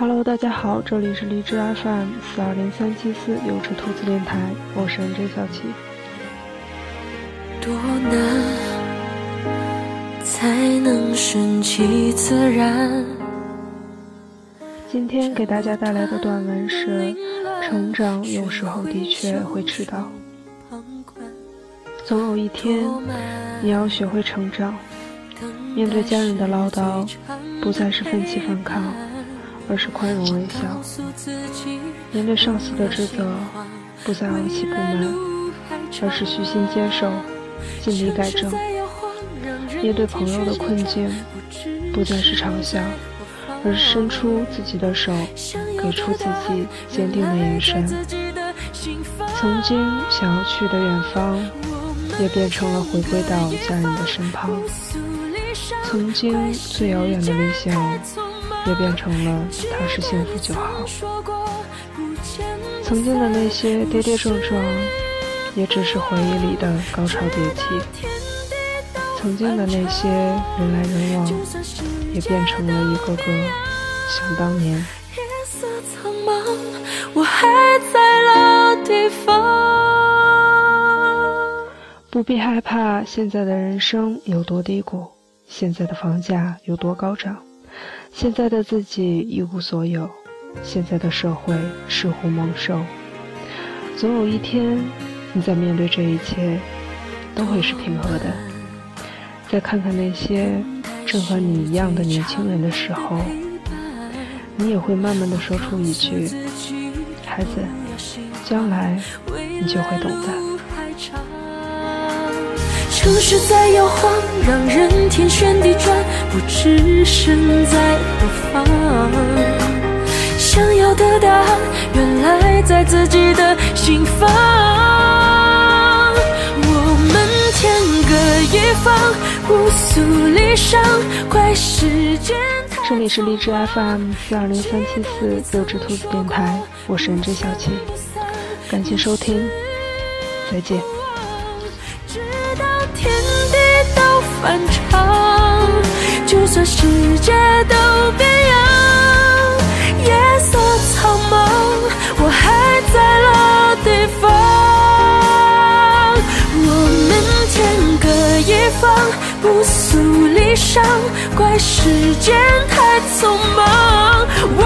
Hello，大家好，这里是荔枝 FM 四二零三七四优质兔子电台，我是 N J 小七。多难才能顺其自然？今天给大家带来的短文是：成长有时候的确会迟到，总有一天你要学会成长，面对家人的唠叨，不再是奋起反抗。而是宽容微笑，面对上司的指责，不再傲气不满，而是虚心接受，尽力改正；面对朋友的困境，不再是嘲笑，而是伸出自己的手，给出自己坚定的眼神。曾经想要去的远方，也变成了回归到家人的身旁；曾经最遥远的理想。也变成了踏实幸福就好。曾经的那些跌跌撞撞，也只是回忆里的高潮迭起。曾经的那些人来人往，也变成了一个个想当年。不必害怕现在的人生有多低谷，现在的房价有多高涨。现在的自己一无所有，现在的社会似乎蒙受。总有一天，你在面对这一切，都会是平和的。再看看那些正和你一样的年轻人的时候，你也会慢慢的说出一句：“孩子，将来你就会懂的。”城市在摇晃，让人天旋地转，不知身在何方。想要的答案，原来在自己的心房。我们天各一方，互诉离殇，怪时间。这里是荔枝 FM 四二零三七四优质兔子电台，我是 NJ 小七，感谢收听，再见。到天地都反常，就算世界都变样，夜色苍茫，我还在老地方。我们天各一方，不诉离殇，怪时间太匆忙。我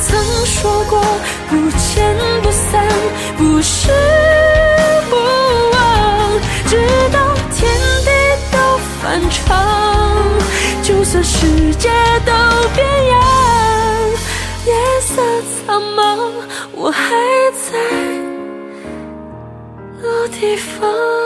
曾说过，不见这世界都变样，夜色苍茫，我还在老地方。